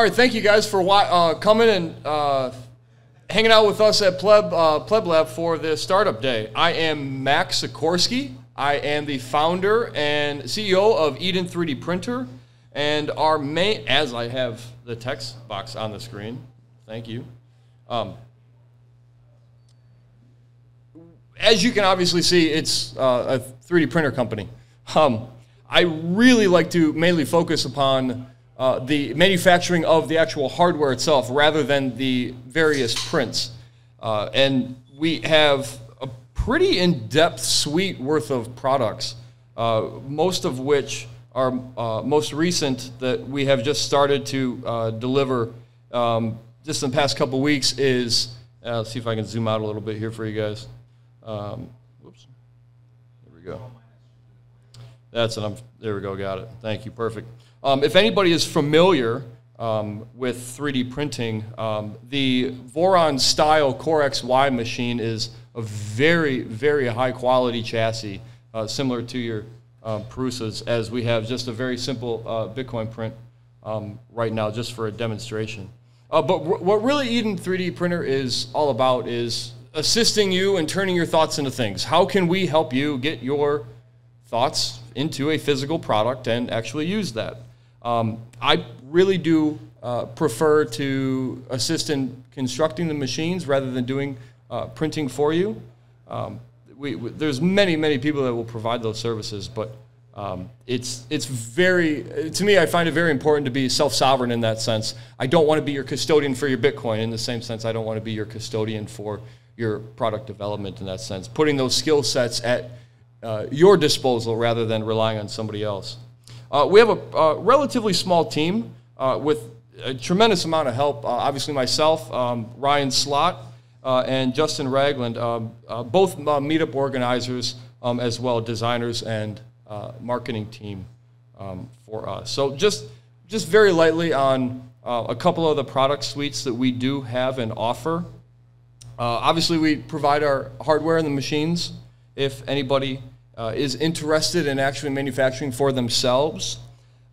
All right, thank you guys for uh, coming and uh, hanging out with us at Pleb, uh, Pleb Lab for the startup day. I am Max Sikorski. I am the founder and CEO of Eden 3D Printer. And our main, as I have the text box on the screen, thank you. Um, as you can obviously see, it's uh, a 3D printer company. Um, I really like to mainly focus upon uh, the manufacturing of the actual hardware itself rather than the various prints. Uh, and we have a pretty in-depth suite worth of products, uh, most of which are uh, most recent that we have just started to uh, deliver um, just in the past couple weeks is, let's see if I can zoom out a little bit here for you guys. Um, whoops. There we go. That's it. There we go. Got it. Thank you. Perfect. Um, if anybody is familiar um, with 3D printing, um, the Voron style Core XY machine is a very, very high quality chassis, uh, similar to your um, Prusa's, as we have just a very simple uh, Bitcoin print um, right now, just for a demonstration. Uh, but what really Eden 3D printer is all about is assisting you and turning your thoughts into things. How can we help you get your thoughts into a physical product and actually use that? Um, I really do uh, prefer to assist in constructing the machines rather than doing uh, printing for you. Um, we, we, there's many, many people that will provide those services, but um, it's, it's very, to me, I find it very important to be self sovereign in that sense. I don't want to be your custodian for your Bitcoin in the same sense I don't want to be your custodian for your product development in that sense. Putting those skill sets at uh, your disposal rather than relying on somebody else. Uh, we have a, a, relatively small team uh, with a tremendous amount of help. Uh, obviously, myself, um, Ryan Slot, uh, and Justin Ragland, uh, both meetup organizers um, as well, designers and marketing team um, for us. So just just very lightly on a couple of the product suites that we do have and offer. obviously, we provide our hardware and the machines. If anybody uh, is interested in actually manufacturing for themselves.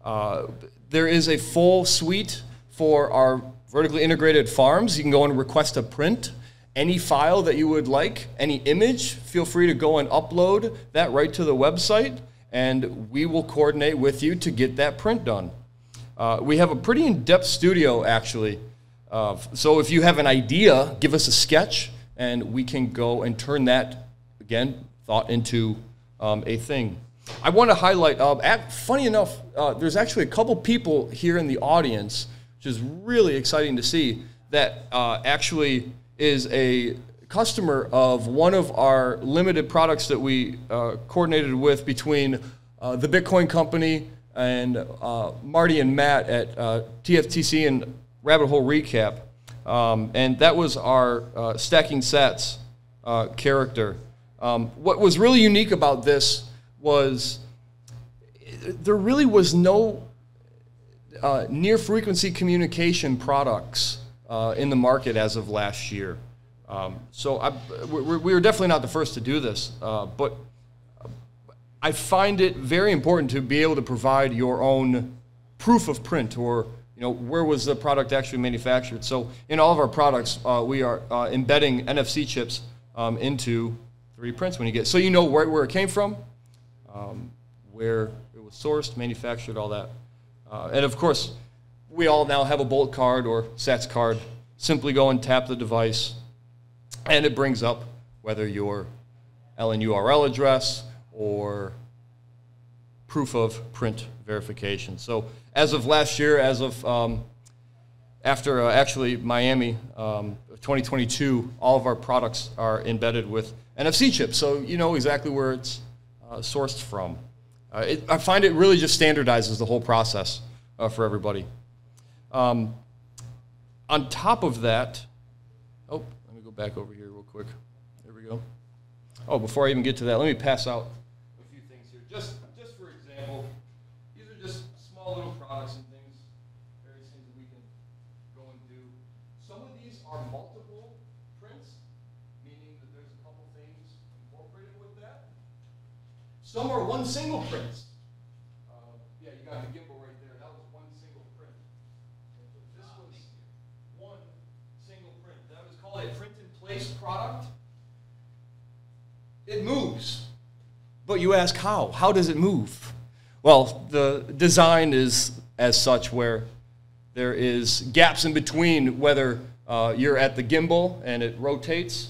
Uh, there is a full suite for our vertically integrated farms. You can go and request a print. Any file that you would like, any image, feel free to go and upload that right to the website, and we will coordinate with you to get that print done. Uh, we have a pretty in depth studio, actually. Uh, so if you have an idea, give us a sketch, and we can go and turn that, again, thought into um, a thing. I want to highlight, uh, at, funny enough, uh, there's actually a couple people here in the audience, which is really exciting to see, that uh, actually is a customer of one of our limited products that we uh, coordinated with between uh, the Bitcoin company and uh, Marty and Matt at TFTC and Rabbit Hole Recap. Um, and that was our stacking sats character. Um, what was really unique about this was there really was no uh, near frequency communication products uh, in the market as of last year. Um, so I, we, we were definitely not the first to do this, uh, but I find it very important to be able to provide your own proof of print or you know where was the product actually manufactured. So in all of our products, uh, we are uh, embedding NFC chips um, into 3D prints when you get so you know where, where it came from, um, where it was sourced, manufactured, all that. Uh, and of course, we all now have a Bolt card or SATS card. Simply go and tap the device, and it brings up whether your LN URL address or proof of print verification. So as of last year, as of um, after uh, actually Miami um, 2022, all of our products are embedded with NFC chips, so you know exactly where it's uh, sourced from. Uh, it, I find it really just standardizes the whole process uh, for everybody. Um, on top of that, oh, let me go back over here real quick. There we go. Oh, before I even get to that, let me pass out Some are one single print. Uh, yeah, you got the gimbal right there. That was one single print. This was one single print. That was called a print-in-place product. It moves. But you ask how? How does it move? Well, the design is as such where there is gaps in between whether uh, you're at the gimbal and it rotates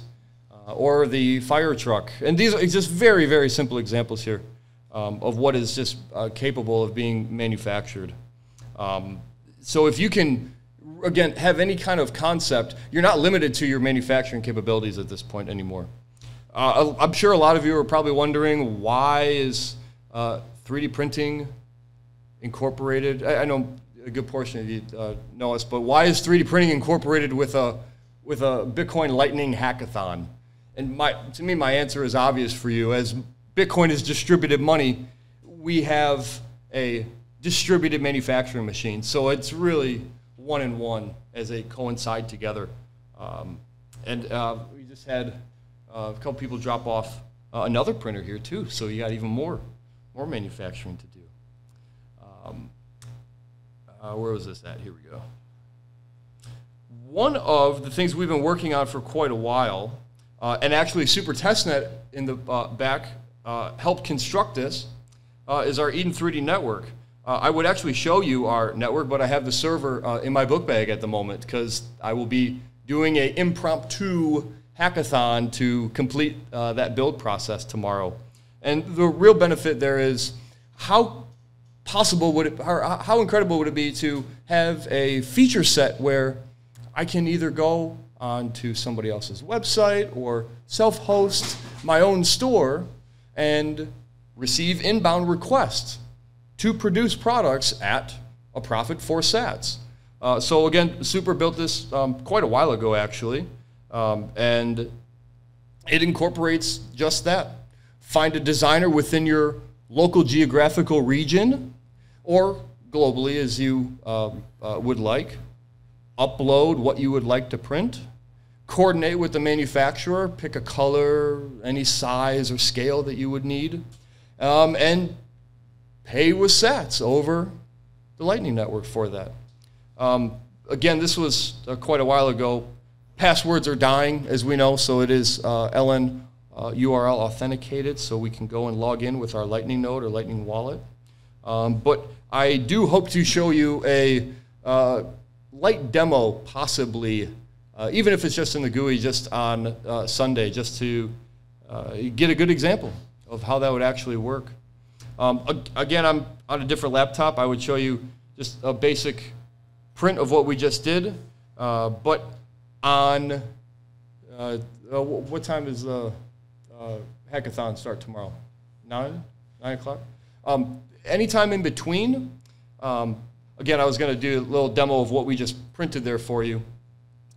or the fire truck. And these are just very, very simple examples here um, of what is just uh, capable of being manufactured. Um, so if you can, again, have any kind of concept, you're not limited to your manufacturing capabilities at this point anymore. Uh, I'm sure a lot of you are probably wondering why is 3D uh, printing incorporated? I, I, know a good portion of you uh, know us, but why is 3D printing incorporated with a with a Bitcoin Lightning hackathon? And my, to me, my answer is obvious for you. As Bitcoin is distributed money, we have a distributed manufacturing machine. So it's really one in one as they coincide together. Um, and uh, we just had uh, a couple people drop off uh, another printer here too, so you got even more, more manufacturing to do. Um, uh, where was this at? Here we go. One of the things we've been working on for quite a while, uh, and actually Super Testnet in the uh, back uh, helped construct this, is our Eden 3D network. I would actually show you our network, but I have the server in my book bag at the moment because I will be doing an impromptu hackathon to complete uh, that build process tomorrow. And the real benefit there is how possible would it, how incredible would it be to have a feature set where I can either go onto somebody else's website or self host my own store and receive inbound requests to produce products at a profit for sats. Uh, so again, Super built this um, quite a while ago, actually. Um, and it incorporates just that. Find a designer within your local geographical region or globally as you um, uh, would like. Upload what you would like to print. Coordinate with the manufacturer, pick a color, any size or scale that you would need, um, and pay with sats over the Lightning Network for that. Um, again, this was uh, quite a while ago. Passwords are dying, as we know, so it is uh, LN uh, URL authenticated, so we can go and log in with our Lightning node or Lightning wallet. Um, but I do hope to show you a uh, light demo, possibly, uh, even if it's just in the GUI, just on uh, Sunday, just to uh, get a good example of how that would actually work. Um, again, I'm on a different laptop. I would show you just a basic print of what we just did, uh, but on uh, what time is the hackathon start tomorrow? Nine, nine o'clock. Um, anytime in between. Um, again, I was going to do a little demo of what we just printed there for you.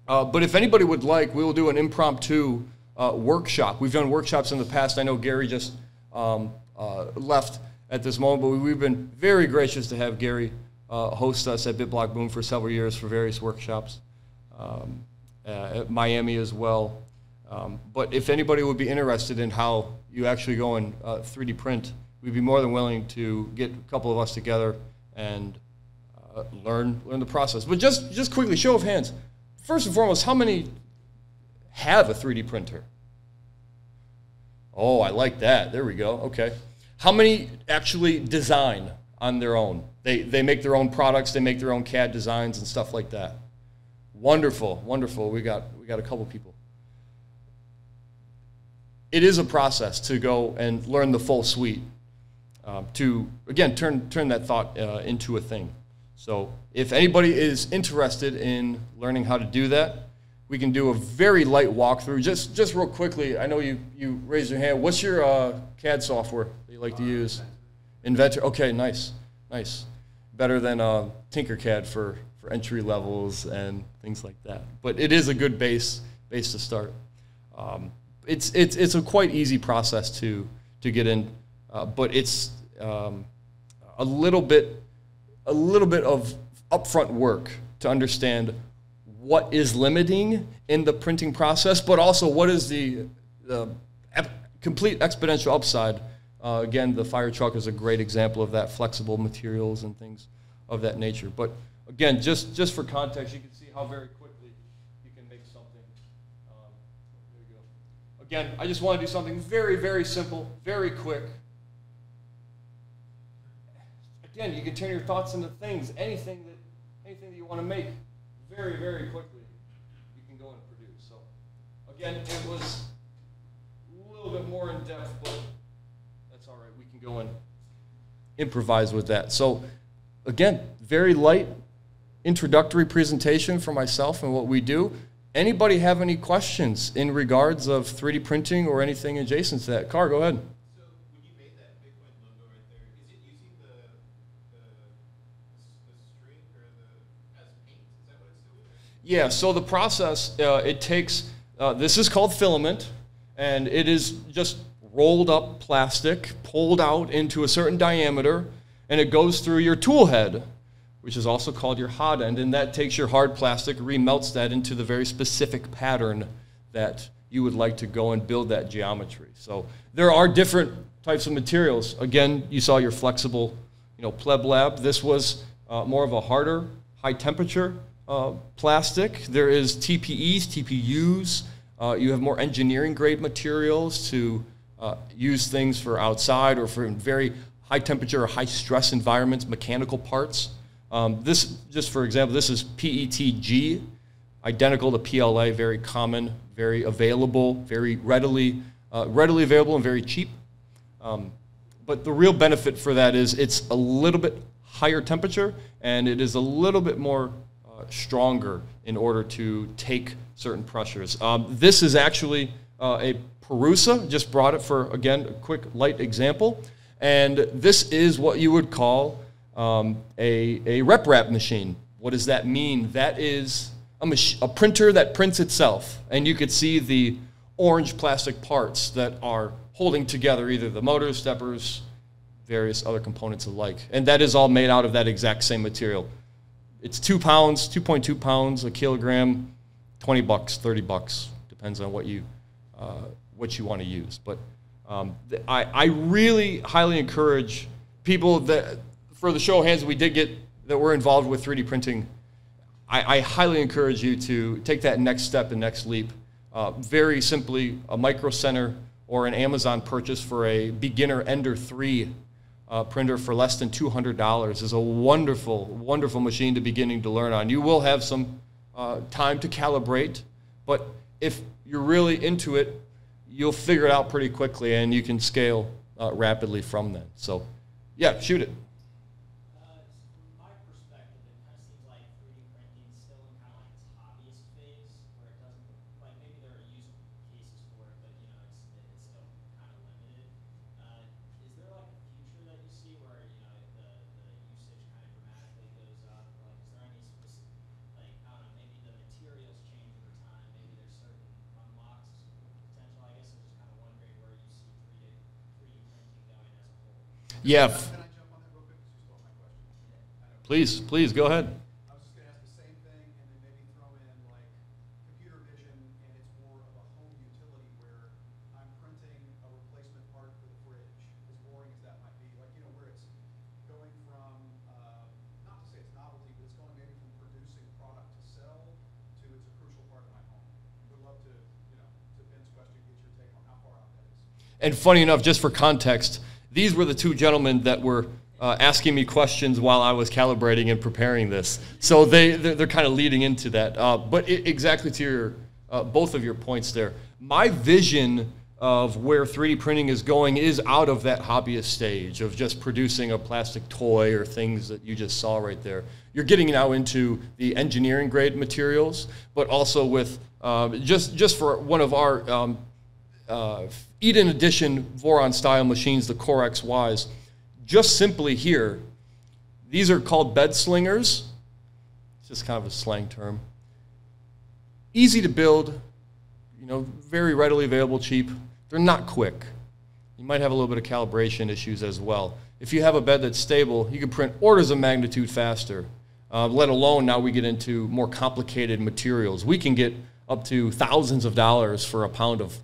Uh, but if anybody would like, we will do an impromptu uh, workshop. We've done workshops in the past. I know Gary just um, uh, left at this moment, but we've been very gracious to have Gary host us at BitBlock Boom for several years for various workshops. Um, uh, at Miami as well. Um, but if anybody would be interested in how you actually go and uh, 3D print, we'd be more than willing to get a couple of us together and uh, learn learn the process. But just just quickly, show of hands. First and foremost, how many have a 3D printer? Oh, I like that. There we go. Okay. How many actually design on their own? They, they make their own products, they make their own CAD designs and stuff like that. Wonderful, wonderful. We got we got a couple people. It is a process to go and learn the full suite. Um, to again turn turn that thought uh, into a thing. So if anybody is interested in learning how to do that, we can do a very light walkthrough. Just just real quickly. I know you you raised your hand. What's your uh, CAD software that you like to use? Inventor. Okay, nice, nice. Better than uh, Tinkercad for for entry levels and things like that. But it is a good base base to start. Um, it's it's it's a quite easy process to to get in, uh, but it's um, a little bit a little bit of upfront work to understand what is limiting in the printing process, but also what is the, the complete exponential upside. Uh, again, the fire truck is a great example of that, flexible materials and things of that nature. But again, just, just for context, you can see how very quickly you can make something Um there you go. again, I just want to do something very, very simple, very quick. Again, you can turn your thoughts into things, anything that, anything that you want to make, very, very quickly, you can go and produce. So, again, it was a little bit more in depth, but that's all right. We can go and improvise with that. So, again, very light introductory presentation for myself and what we do. Anybody have any questions in regards of 3D printing or anything adjacent to that? Car, go ahead. So when you made that Bitcoin logo right there, is it using the the, the string or the as paint? Is that what it's doing? Yeah, so the process, uh, it takes, uh, this is called filament, and it is just rolled up plastic, pulled out into a certain diameter, and it goes through your tool head which is also called your hot end, and that takes your hard plastic, remelts that into the very specific pattern that you would like to go and build that geometry. So there are different types of materials. Again, you saw your flexible, you know, pleb lab. This was uh, more of a harder, high temperature uh, plastic. There is TPEs, TPUs. Uh, you have more engineering grade materials to uh, use things for outside or for very high temperature or high stress environments, mechanical parts. Um, this, just for example, this is PETG, identical to PLA, very common, very available, very readily, uh, readily available and very cheap. Um, but the real benefit for that is it's a little bit higher temperature and it is a little bit more stronger in order to take certain pressures. Um, this is actually uh, a Prusa, just brought it for, again, a quick light example. And this is what you would call um, a, a RepRap machine. What does that mean? That is a, a printer that prints itself. And you could see the orange plastic parts that are holding together either the motors, steppers, various other components alike. And that is all made out of that exact same material. It's two pounds, 2.2 pounds a kilogram, 20 bucks, 30 bucks, depends on what you, uh, what you want to use. But um, I, I really highly encourage people that for the show hands we did get that we're involved with 3D printing, I, I highly encourage you to take that next step and next leap. Uh, very simply, a Micro Center or an Amazon purchase for a beginner Ender 3 uh, printer for less than $200 is a wonderful, wonderful machine to beginning to learn on. You will have some uh, time to calibrate, but if you're really into it, you'll figure it out pretty quickly and you can scale uh, rapidly from then. So, yeah, shoot it. Yeah. Can I jump on that real quick? You stole my question. Please, please, go ahead. I was just going to ask the same thing and then maybe throw in like computer vision and it's more of a home utility where I'm printing a replacement part for the fridge, as boring as that might be. Like, you know, where it's going from, uh, not to say it's novelty, but it's going maybe from producing product to sell to it's a crucial part of my home. Would love to, you know, to Ben's question, get your take question? Please, please go ahead. I was just gonna ask the same thing and then maybe throw in like computer vision and it's more of a home utility where I'm printing a replacement part for the fridge, as boring as that might be. Like, you know, where it's going from not to say it's novelty, but it's going maybe from producing product to sell to it's a crucial part of my home. Would love to, you know, to Ben's question get your take on how far out that is. And funny enough, just for context, these were the two gentlemen that were uh, asking me questions while I was calibrating and preparing this. So they, they're, they're kind of leading into that. Uh, but it, exactly to your, uh, both of your points there. My vision of where 3D printing is going is out of that hobbyist stage of just producing a plastic toy or things that you just saw right there. You're getting now into the engineering grade materials, but also with um, just just for one of our um, uh, Eden Edition Voron style machines, the Core XYs, just simply here, these are called bed slingers. It's just kind of a slang term. Easy to build, you know, very readily available, cheap. They're not quick. You might have a little bit of calibration issues as well. If you have a bed that's stable, you can print orders of magnitude faster. Uh, let alone now we get into more complicated materials. We can get up to thousands of dollars for a pound of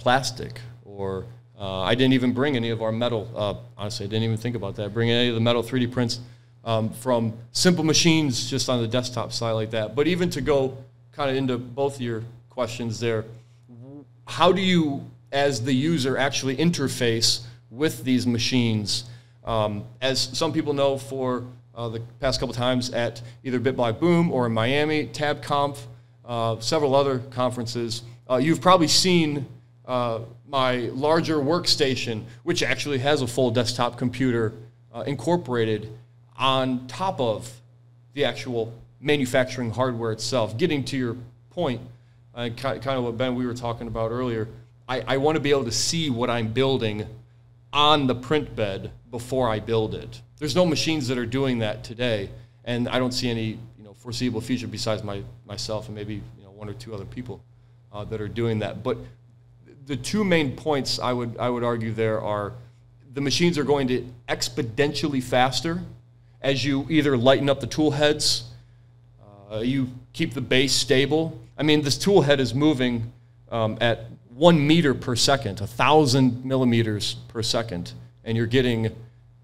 plastic or uh, I didn't even bring any of our metal. Uh, honestly, I didn't even think about that. Bring any of the metal 3D prints um, from simple machines just on the desktop side like that. But even to go kind of into both your questions there, how do you, as the user, actually interface with these machines? Um, as some people know, for uh, the past couple times at either BitBlock Boom or in Miami, TabConf, uh, several other conferences, uh, you've probably seen uh, my larger workstation, which actually has a full desktop computer uh, incorporated on top of the actual manufacturing hardware itself. Getting to your point, uh, kind of what Ben we were talking about earlier, I, I want to be able to see what I'm building on the print bed before I build it. There's no machines that are doing that today, and I don't see any you know foreseeable future besides my myself and maybe you know one or two other people uh, that are doing that. But the two main points I would I would argue there are the machines are going to exponentially faster as you either lighten up the tool heads, uh, you keep the base stable. I mean, this tool head is moving um, at one meter per second, a thousand millimeters per second, and you're getting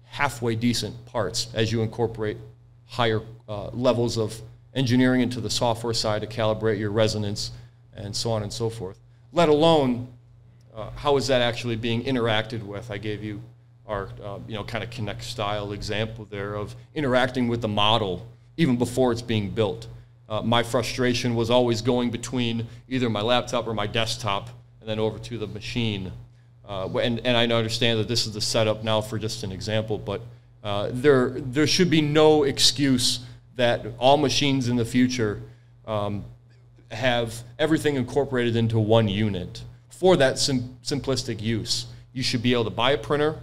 halfway decent parts as you incorporate higher uh, levels of engineering into the software side to calibrate your resonance and so on and so forth. Let alone uh, how is that actually being interacted with? I gave you our uh, you know kind of Connect style example there of interacting with the model even before it's being built. Uh, my frustration was always going between either my laptop or my desktop and then over to the machine. Uh, and, and I understand that this is the setup now for just an example, but uh, there, there should be no excuse that all machines in the future um, have everything incorporated into one unit for that sim simplistic use. You should be able to buy a printer,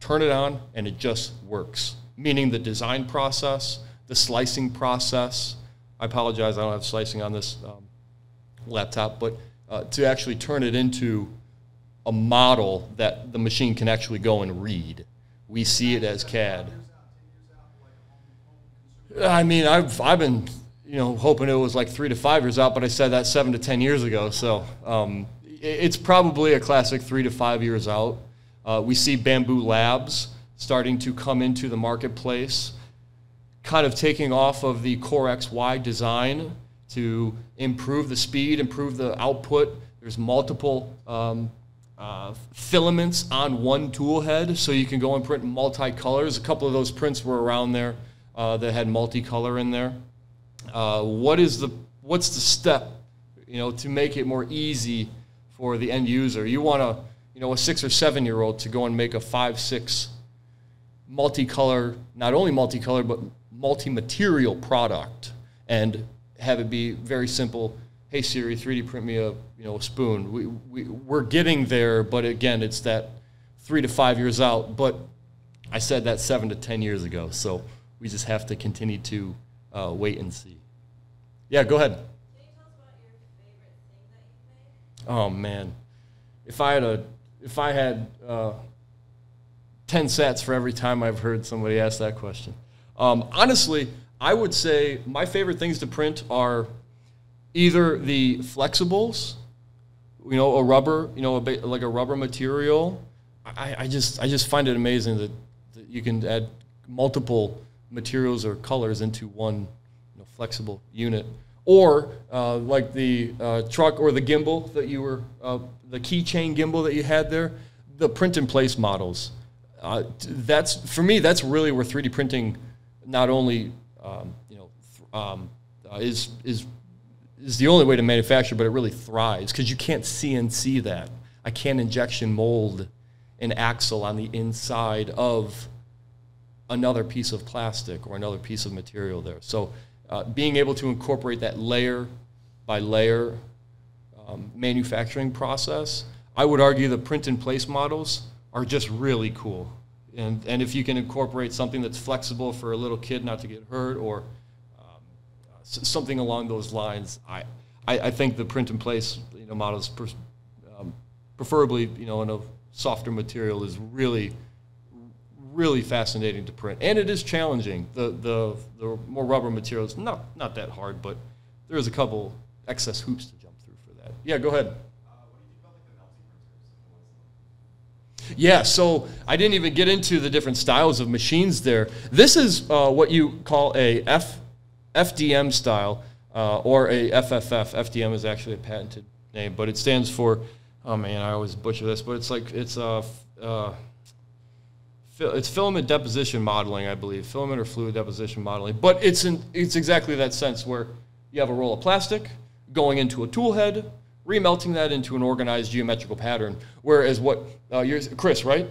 turn it on, and it just works. Meaning the design process, the slicing process. I apologize, I don't have slicing on this um, laptop, but uh, to actually turn it into a model that the machine can actually go and read. We see it as CAD. I mean, I've, I've been, you know, hoping it was like three to five years out, but I said that seven to ten years ago. So um, it's probably a classic three to five years out. Uh, we see Bambu Labs starting to come into the marketplace, kind of taking off of the Core XY design to improve the speed, improve the output. There's multiple um, uh, filaments on one tool head, so you can go and print multicolors. A couple of those prints were around there uh, that had multicolor in there. Uh, what is the what's the step, you know, to make it more easy for the end user? You want to you know, a six or seven year old to go and make a five, six multicolor, not only multicolor, but multi material product and have it be very simple. Hey Siri, 3D print me a you know a spoon. We, we we're getting there, but again, it's that three to five years out. But I said that seven to ten years ago, so we just have to continue to uh, wait and see. Yeah, go ahead. Oh man, if I had a if I had uh, 10 sets for every time I've heard somebody ask that question. Um, honestly, I would say my favorite things to print are either the flexibles, you know, a rubber, you know, a like a rubber material. I, I just I just find it amazing that, that you can add multiple materials or colors into one you know, flexible unit. Or uh, like the uh, truck or the gimbal that you were uh, the keychain gimbal that you had there, the print in place models. Uh, that's for me. That's really where 3D printing not only um, you know um, uh, is is is the only way to manufacture, but it really thrives because you can't CNC that. I can't injection mold an axle on the inside of another piece of plastic or another piece of material there. So uh, being able to incorporate that layer by layer um, manufacturing process. I would argue the print in place models are just really cool. And, and if you can incorporate something that's flexible for a little kid not to get hurt or um, something along those lines, I, I, I, think the print in place you know, models, um, preferably you know, in a softer material, is really, really fascinating to print. And it is challenging. The, the, the more rubber material is not, not that hard, but there is a couple excess hoops to jump through for that. yeah, go ahead. Yeah, so I didn't even get into the different styles of machines there. This is uh, what you call a F, FDM style uh, or a FFF. FDM is actually a patented name, but it stands for oh man, I always butcher this, but it's like it's a. Uh, it's filament deposition modeling, I believe, filament or fluid deposition modeling. But it's in, it's exactly that sense where you have a roll of plastic going into a tool head, remelting that into an organized geometrical pattern. Whereas what uh, you're, Chris, right?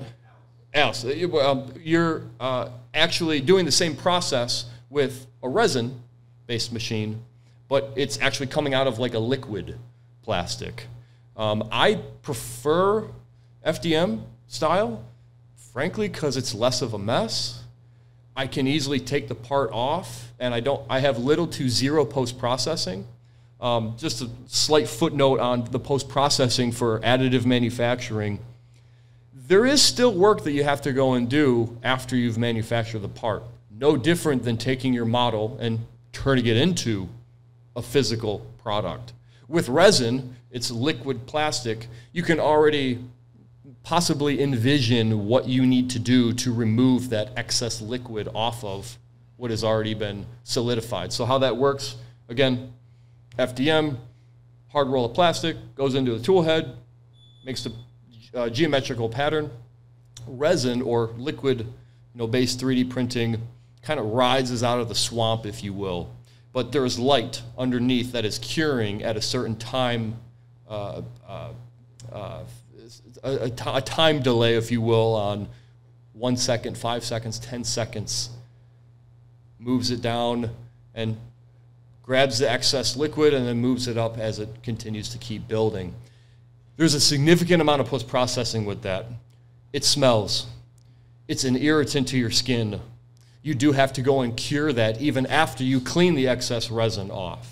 Uh, um, you're uh, actually doing the same process with a resin-based machine, but it's actually coming out of like a liquid plastic. Um, I prefer FDM style, frankly, because it's less of a mess. I can easily take the part off, and I don't. I have little to zero post processing. Um, just a slight footnote on the post processing for additive manufacturing. There is still work that you have to go and do after you've manufactured the part. No different than taking your model and turning it into a physical product. With resin, it's liquid plastic. You can already possibly envision what you need to do to remove that excess liquid off of what has already been solidified. So how that works, again, FDM, hard roll of plastic, goes into the tool head, makes the uh, geometrical pattern. Resin or liquid you know, based 3D printing kind of rises out of the swamp, if you will. But there's light underneath that is curing at a certain time uh, uh, uh a, a time delay, if you will, on one second, five seconds, 10 seconds, moves it down and grabs the excess liquid and then moves it up as it continues to keep building. There's a significant amount of post processing with that. It smells, it's an irritant to your skin. You do have to go and cure that even after you clean the excess resin off.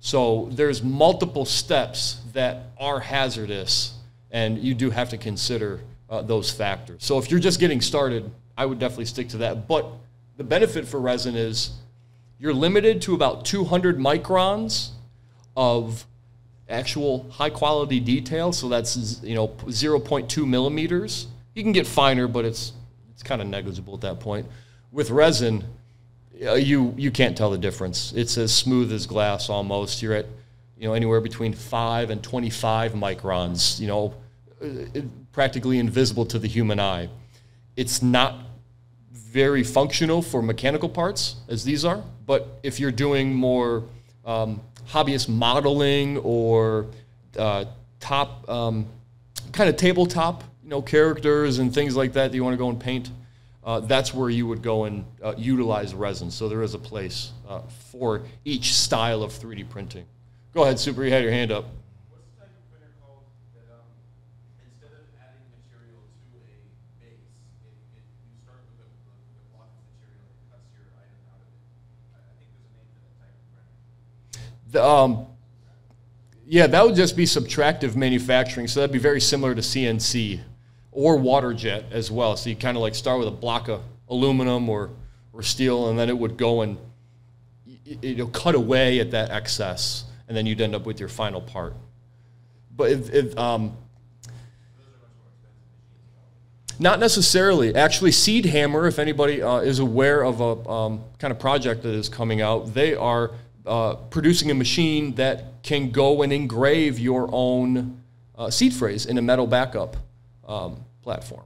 So there's multiple steps that are hazardous and you do have to consider uh, those factors. So if you're just getting started, I would definitely stick to that. But the benefit for resin is you're limited to about 200 microns of actual high quality detail. So that's you know 0.2 millimeters. You can get finer, but it's it's kind of negligible at that point. With resin, uh, you you can't tell the difference. It's as smooth as glass almost. You're at you know anywhere between five and 25 microns. You know practically invisible to the human eye. It's not very functional for mechanical parts, as these are, but if you're doing more um, hobbyist modeling or uh, top um, kind of tabletop, you know, characters and things like that that you want to go and paint, uh, that's where you would go and uh, utilize resin. So there is a place uh, for each style of 3D printing. Go ahead, Super. You had your hand up. The, um, yeah, that would just be subtractive manufacturing. So that'd be very similar to CNC or water jet as well. So you kind of like start with a block of aluminum or, or steel, and then it would go and it'll cut away at that excess, and then you'd end up with your final part. But if, if um, not necessarily. Actually, Seed Hammer, if anybody uh, is aware of a um, kind of project that is coming out, they are uh, producing a machine that can go and engrave your own uh, seed phrase in a metal backup um, platform.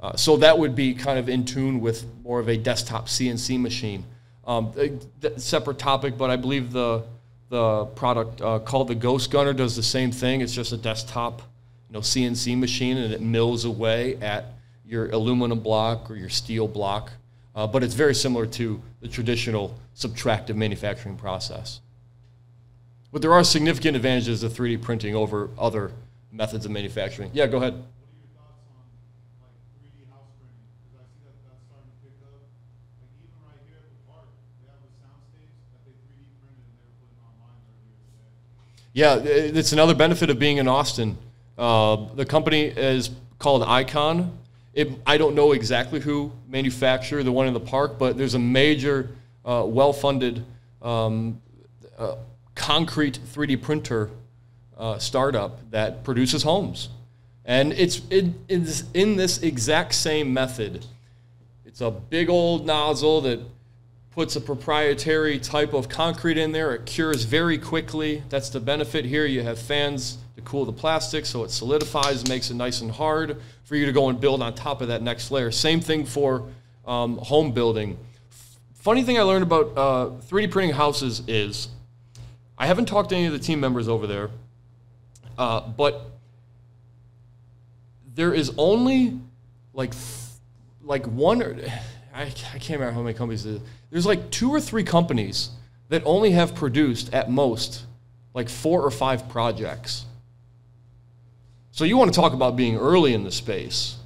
Uh, so that would be kind of in tune with more of a desktop CNC machine. Um, a, separate topic, but I believe the the product uh, called the Ghost Gunner does the same thing. It's just a desktop, you know, CNC machine, and it mills away at your aluminum block or your steel block. Uh, but it's very similar to the traditional subtractive manufacturing process. But there are significant advantages of 3D printing over other methods of manufacturing. Yeah, go ahead. Yeah, it's another benefit of being in Austin. Uh, the company is called Icon. It, I don't know exactly who manufactured the one in the park, but there's a major, uh, well-funded um, uh, concrete 3D printer uh, startup that produces homes. And it's in, in, in this exact same method. It's a big old nozzle that puts a proprietary type of concrete in there. It cures very quickly. That's the benefit here. You have fans to cool the plastic so it solidifies, makes it nice and hard for you to go and build on top of that next layer. Same thing for um, home building. Funny thing I learned about uh, 3D printing houses is I haven't talked to any of the team members over there, uh, but there is only like like one or I, I can't remember how many companies. There's like two or three companies that only have produced at most like four or five projects. So you want to talk about being early in the space.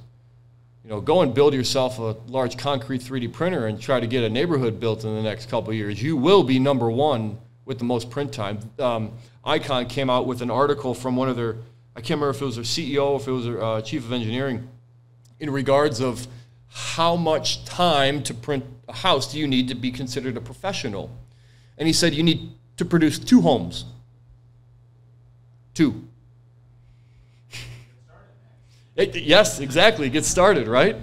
You know, go and build yourself a large concrete 3D printer and try to get a neighborhood built in the next couple years. You will be number one with the most print time. Um, Icon came out with an article from one of their, I can't remember if it was their CEO, if it was their uh, chief of engineering, in regards of how much time to print a house do you need to be considered a professional. And he said you need to produce two homes. Two. It- yes, exactly. Get started, right?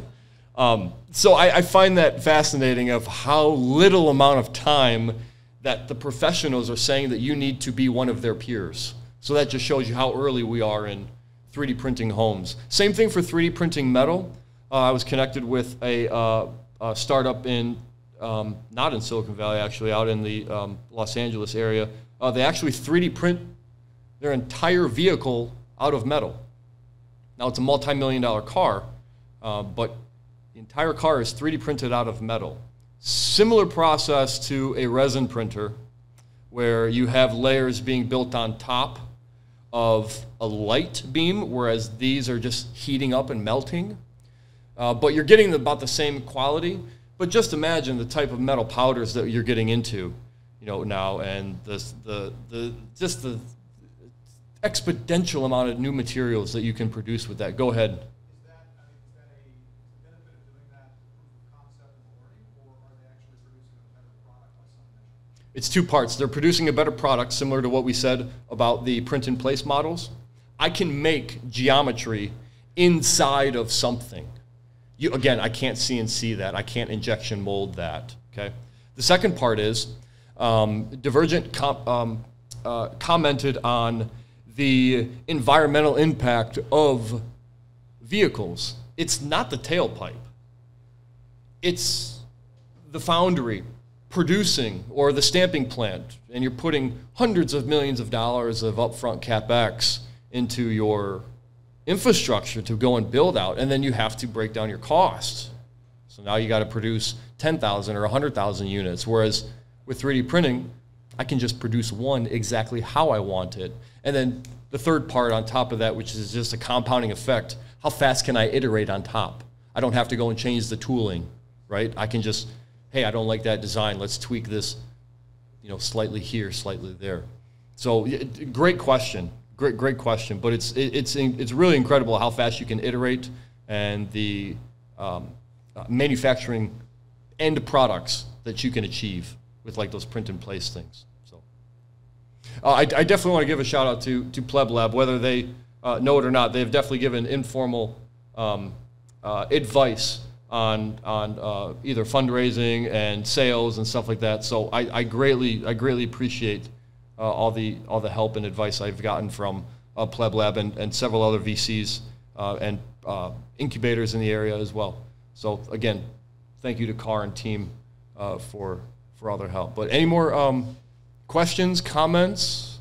Um, so I, I find that fascinating of how little amount of time that the professionals are saying that you need to be one of their peers. So that just shows you how early we are in 3D printing homes. Same thing for 3D printing metal. Uh, I was connected with a, uh, a startup in, um, not in Silicon Valley actually, out in the um, Los Angeles area. Uh, they actually 3D print their entire vehicle out of metal. Now it's a multi-million dollar car, uh, but the entire car is 3D printed out of metal. Similar process to a resin printer, where you have layers being built on top of a light beam, whereas these are just heating up and melting. Uh, but you're getting about the same quality. But just imagine the type of metal powders that you're getting into, you know, now, and the the the just the exponential amount of new materials that you can produce with that. Go ahead. Is that, I mean, is that a benefit of doing that proof of concept in the learning, or are they actually producing a better product by some measure? It's two parts. They're producing a better product, similar to what we said about the print in place models. I can make geometry inside of something. You, again, I can't CNC that. I can't injection mold that. Okay. The second part is um, Divergent com- um, uh, commented on the environmental impact of vehicles. It's not the tailpipe it's the foundry producing or the stamping plant, and you're putting hundreds of millions of dollars of upfront capex into your infrastructure to go and build out, and then you have to break down your costs. So now you got to produce 10,000 or 100,000 units, whereas with 3D printing, I can just produce one exactly how I want it. And then the third part on top of that, which is just a compounding effect, how fast can I iterate on top? I don't have to go and change the tooling, right? I can just, hey, I don't like that design. Let's tweak this, you know, slightly here, slightly there. So great question, great great question. But it's it's it's really incredible how fast you can iterate and the um, uh, manufacturing end products that you can achieve with like those print and place things. So. Uh, I, I definitely want to give a shout out to, to Pleb Lab, whether they uh, know it or not. They've definitely given informal um, uh, advice on, on uh, either fundraising and sales and stuff like that. So I, I greatly, I greatly appreciate uh, all, the, all the help and advice I've gotten from uh, Pleb Lab and, and several other VCs and incubators in the area as well. So again, thank you to Carr and team uh, for, for all their help. But any more um, questions, comments?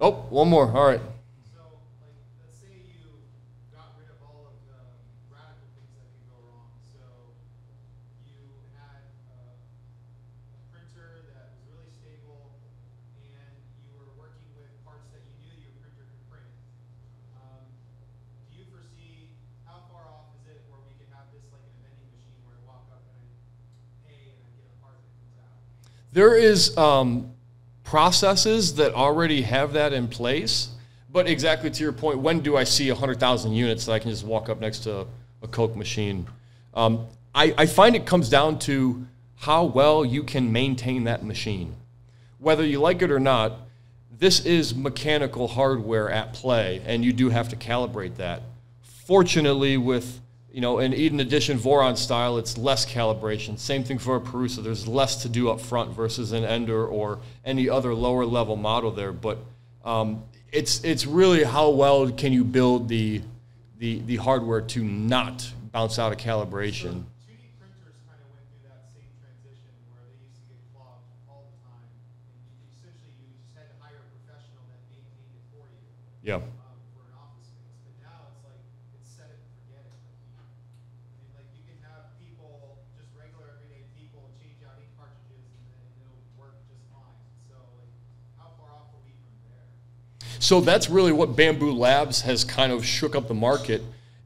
Oh, one more. All right. So, like, let's say you got rid of all of the radical things that could go wrong. So, you had uh, a printer that was really stable, and you were working with parts that you knew your printer could print. Um, do you foresee how far off is it where we could have this like in a vending machine where I walk up and I pay and I get a part that comes out? There is um, processes that already have that in place, but exactly to your point, when do I see 100,000 units that I can just walk up next to a Coke machine? Um, I, I find it comes down to how well you can maintain that machine. Whether you like it or not, this is mechanical hardware at play, and you do have to calibrate that. Fortunately, with you know, in Eden Edition Voron style, it's less calibration. Same thing for a Prusa. There's less to do up front versus an Ender or any other lower level model there. But um, it's it's really how well can you build the the the hardware to not bounce out of calibration. 2D printers kind of went through that same transition where they used to get clogged all the time. And you, essentially, you just had to hire a professional that maintained it for you Yeah. um, for an office space. But now it's like it's set it and forget it. Like, you, I mean, like you can have people, just regular everyday people, change out ink cartridges and, then it'll work just fine. So like, how far off are we from there? So that's really what Bambu Labs has kind of shook up the market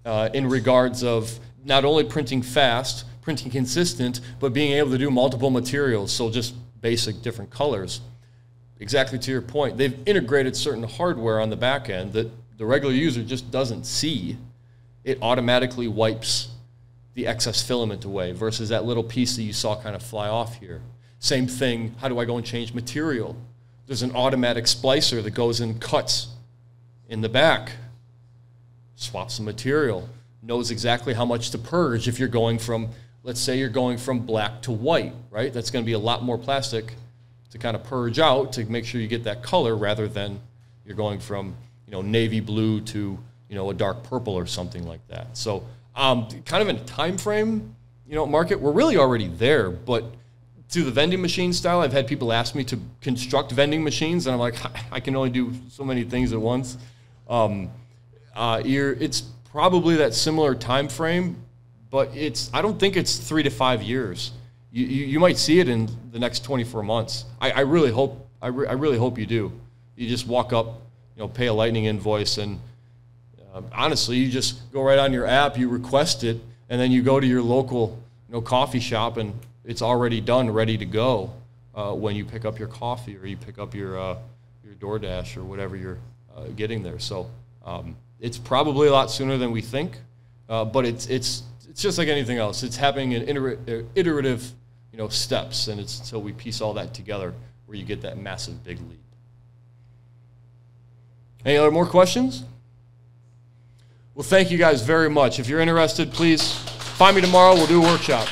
uh, in regards of not only printing fast, printing consistent, but being able to do multiple materials. So just basic different colors. Exactly to your point, they've integrated certain hardware on the back end that the regular user just doesn't see. It automatically wipes the excess filament away versus that little piece that you saw kind of fly off here. Same thing, how do I go and change material? There's an automatic splicer that goes and cuts in the back, swaps the material, knows exactly how much to purge if you're going from, let's say you're going from black to white, right? That's going to be a lot more plastic to kind of purge out to make sure you get that color rather than you're going from, you know, navy blue to, you know, a dark purple or something like that. So, um, kind of in a time frame, you know, market, we're really already there, but to the vending machine style, I've had people ask me to construct vending machines, and I'm like, I can only do so many things at once. Um, uh, it's probably that similar time frame, but it's I don't think it's three to five years. You, you, you might see it in the next 24 months. I, I really hope I, re, I really hope you do. You just walk up, you know, pay a lightning invoice, and uh, honestly, you just go right on your app, you request it, and then you go to your local you know coffee shop, and it's already done, ready to go uh, when you pick up your coffee or you pick up your uh, your DoorDash or whatever you're uh, getting there. So um, it's probably a lot sooner than we think, uh, but it's it's it's just like anything else. It's happening in iter- uh, iterative you know steps, and it's until we piece all that together where you get that massive big leap. Any other more questions? Well, thank you guys very much. If you're interested, please find me tomorrow. We'll do a workshop.